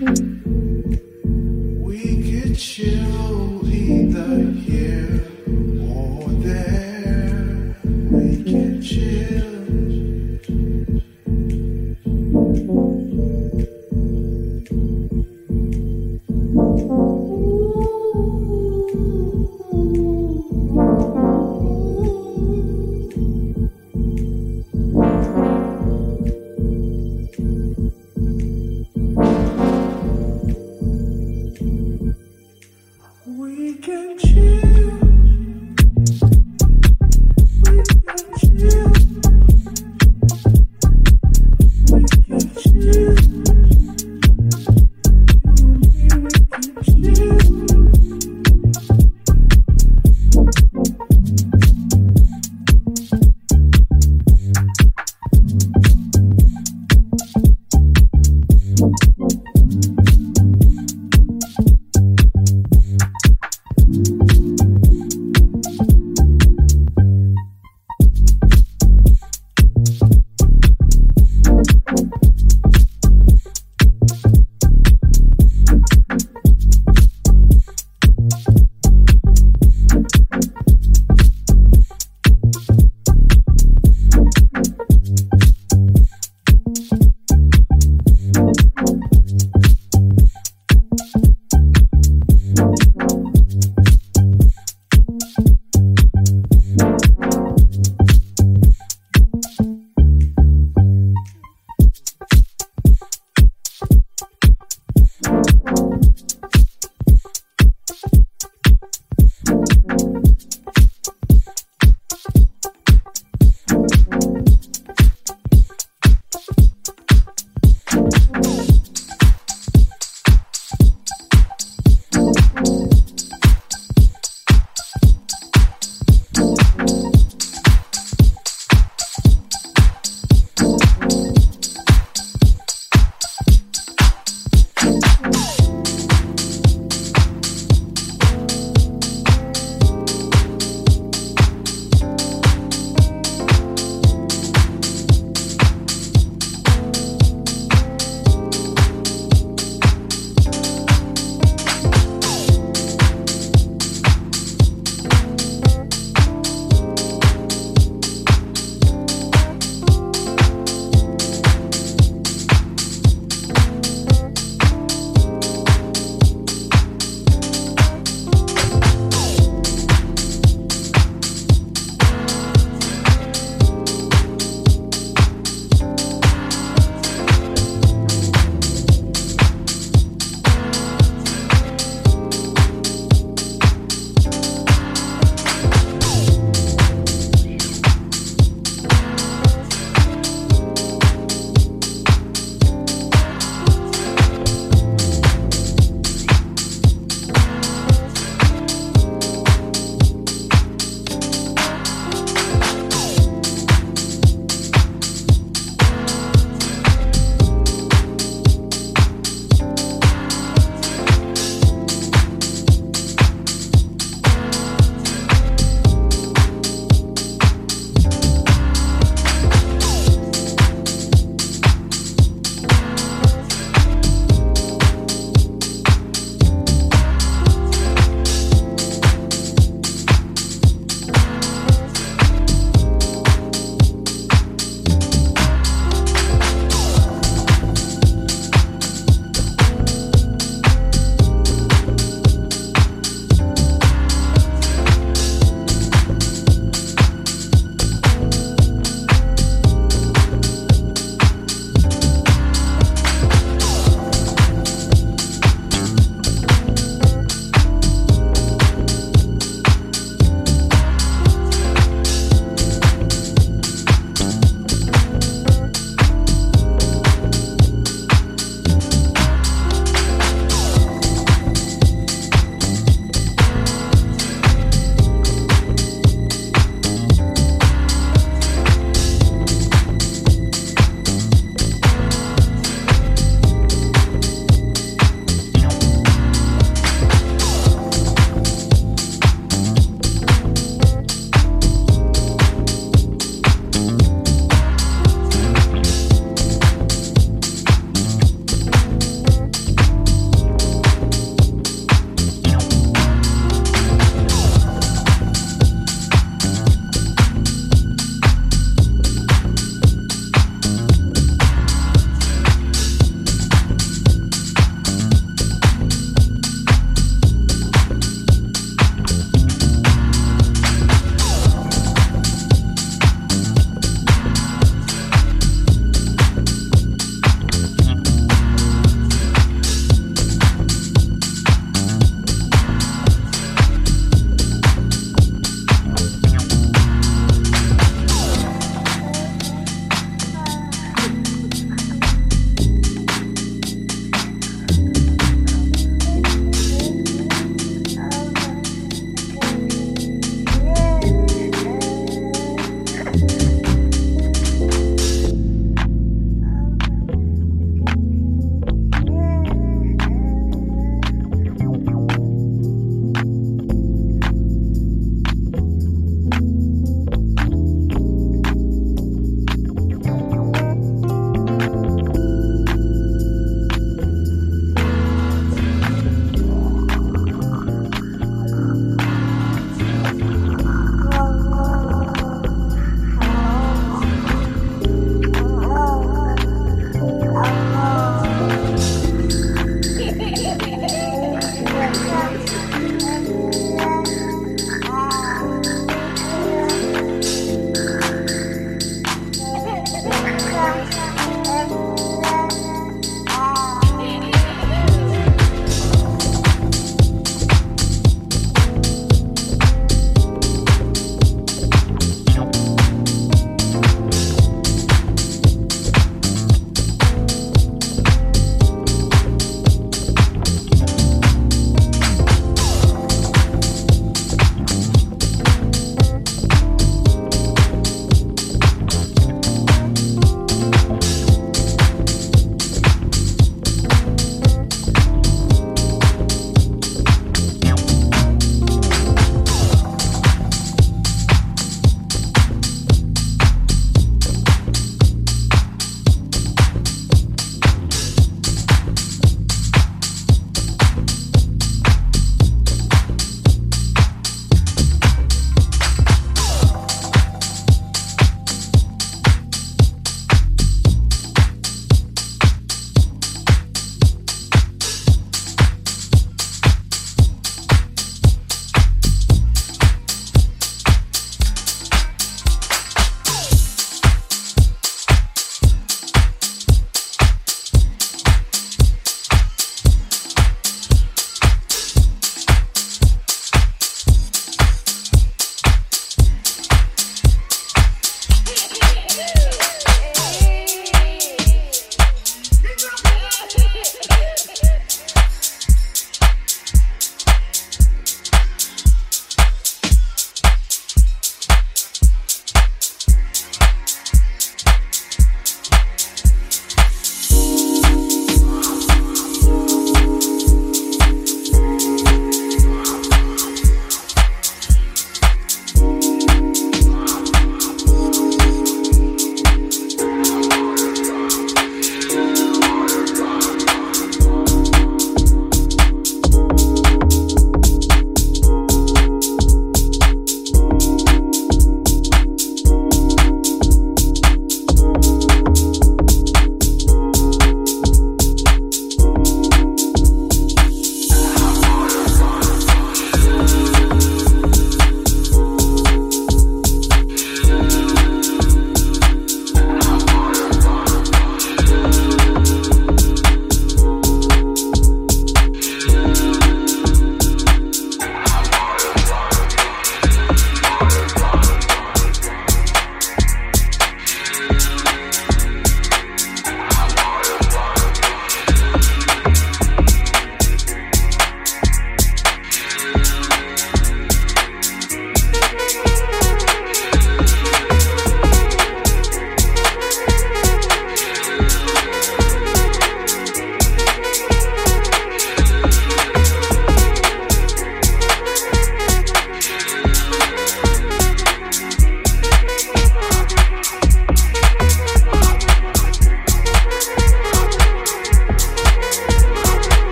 We could change.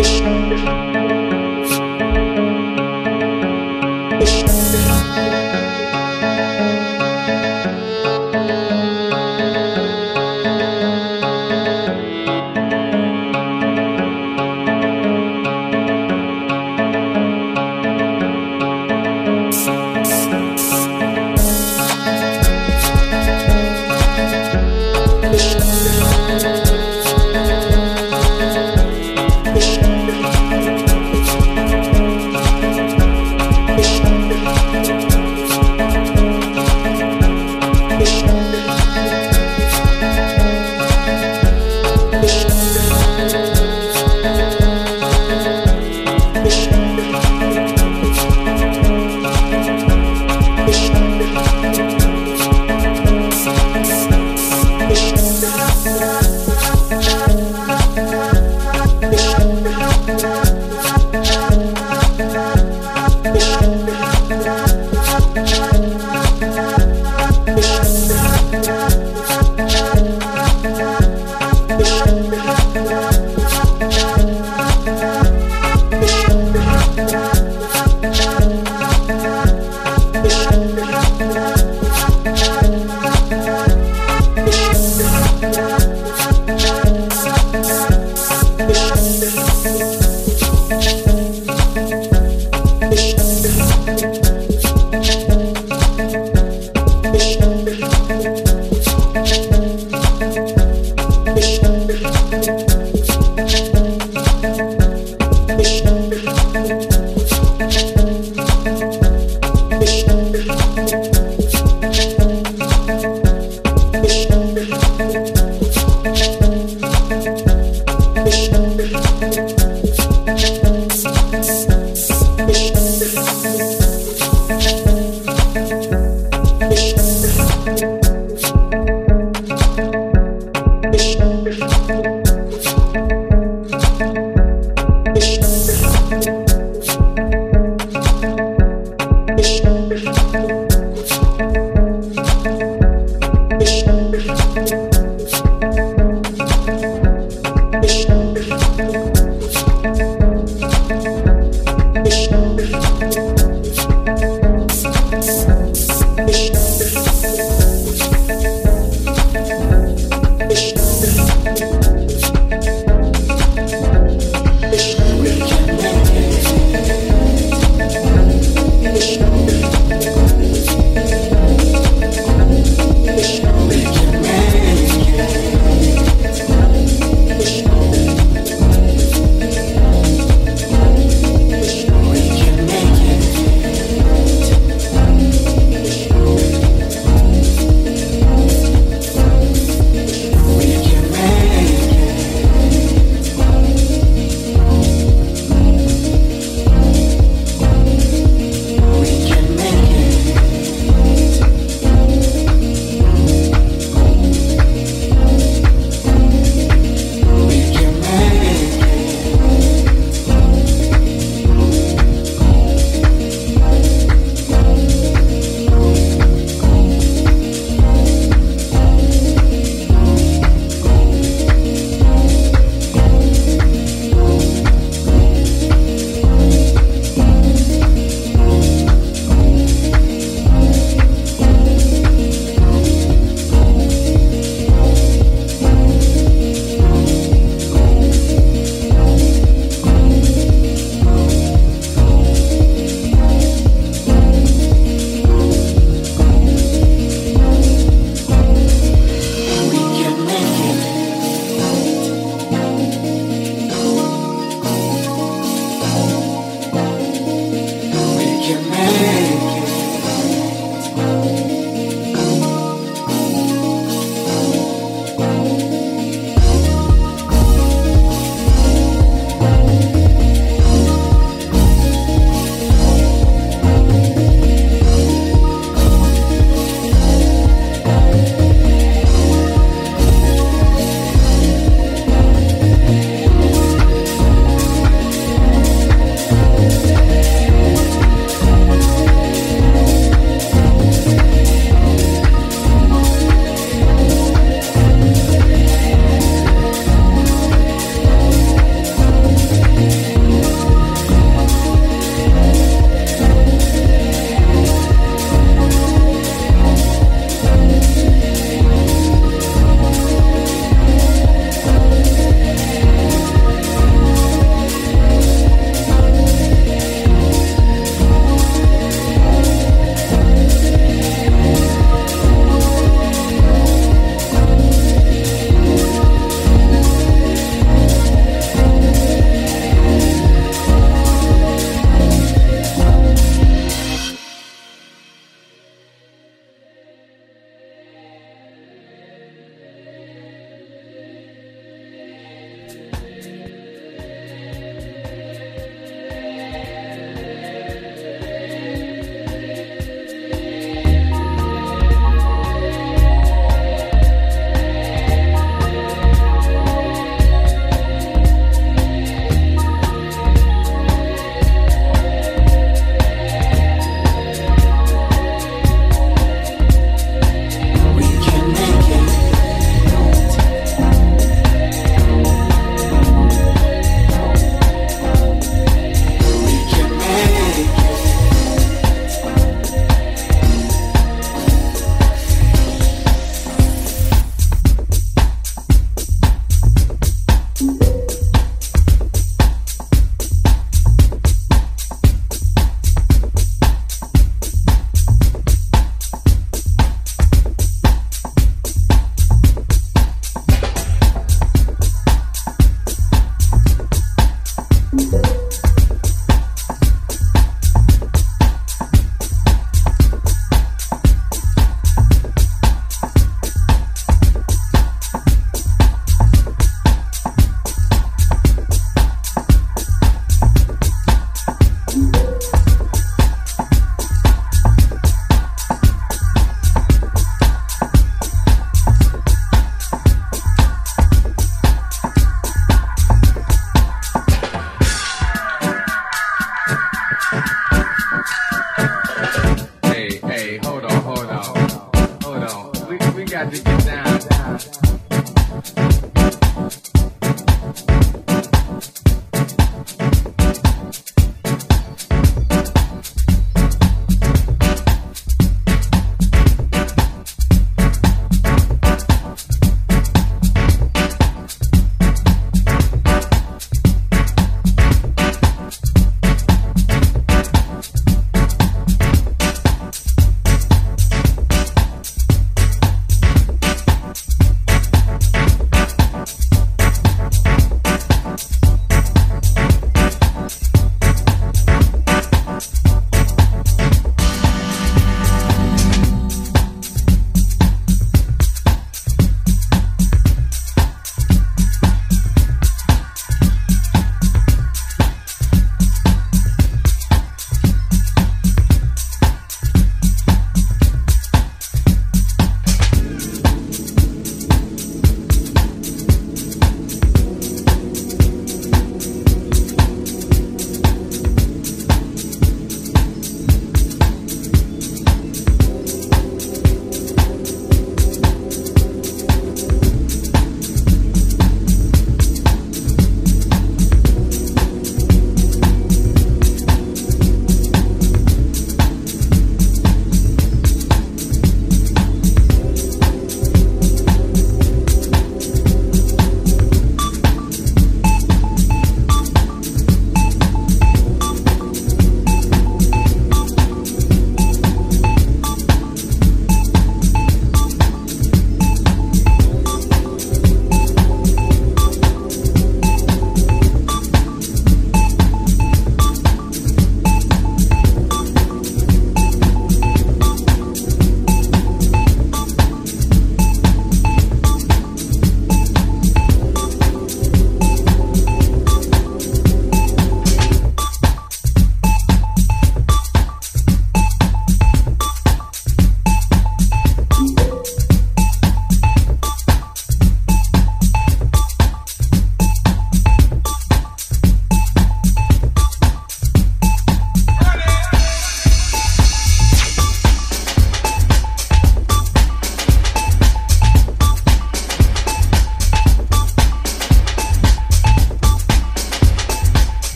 Thank.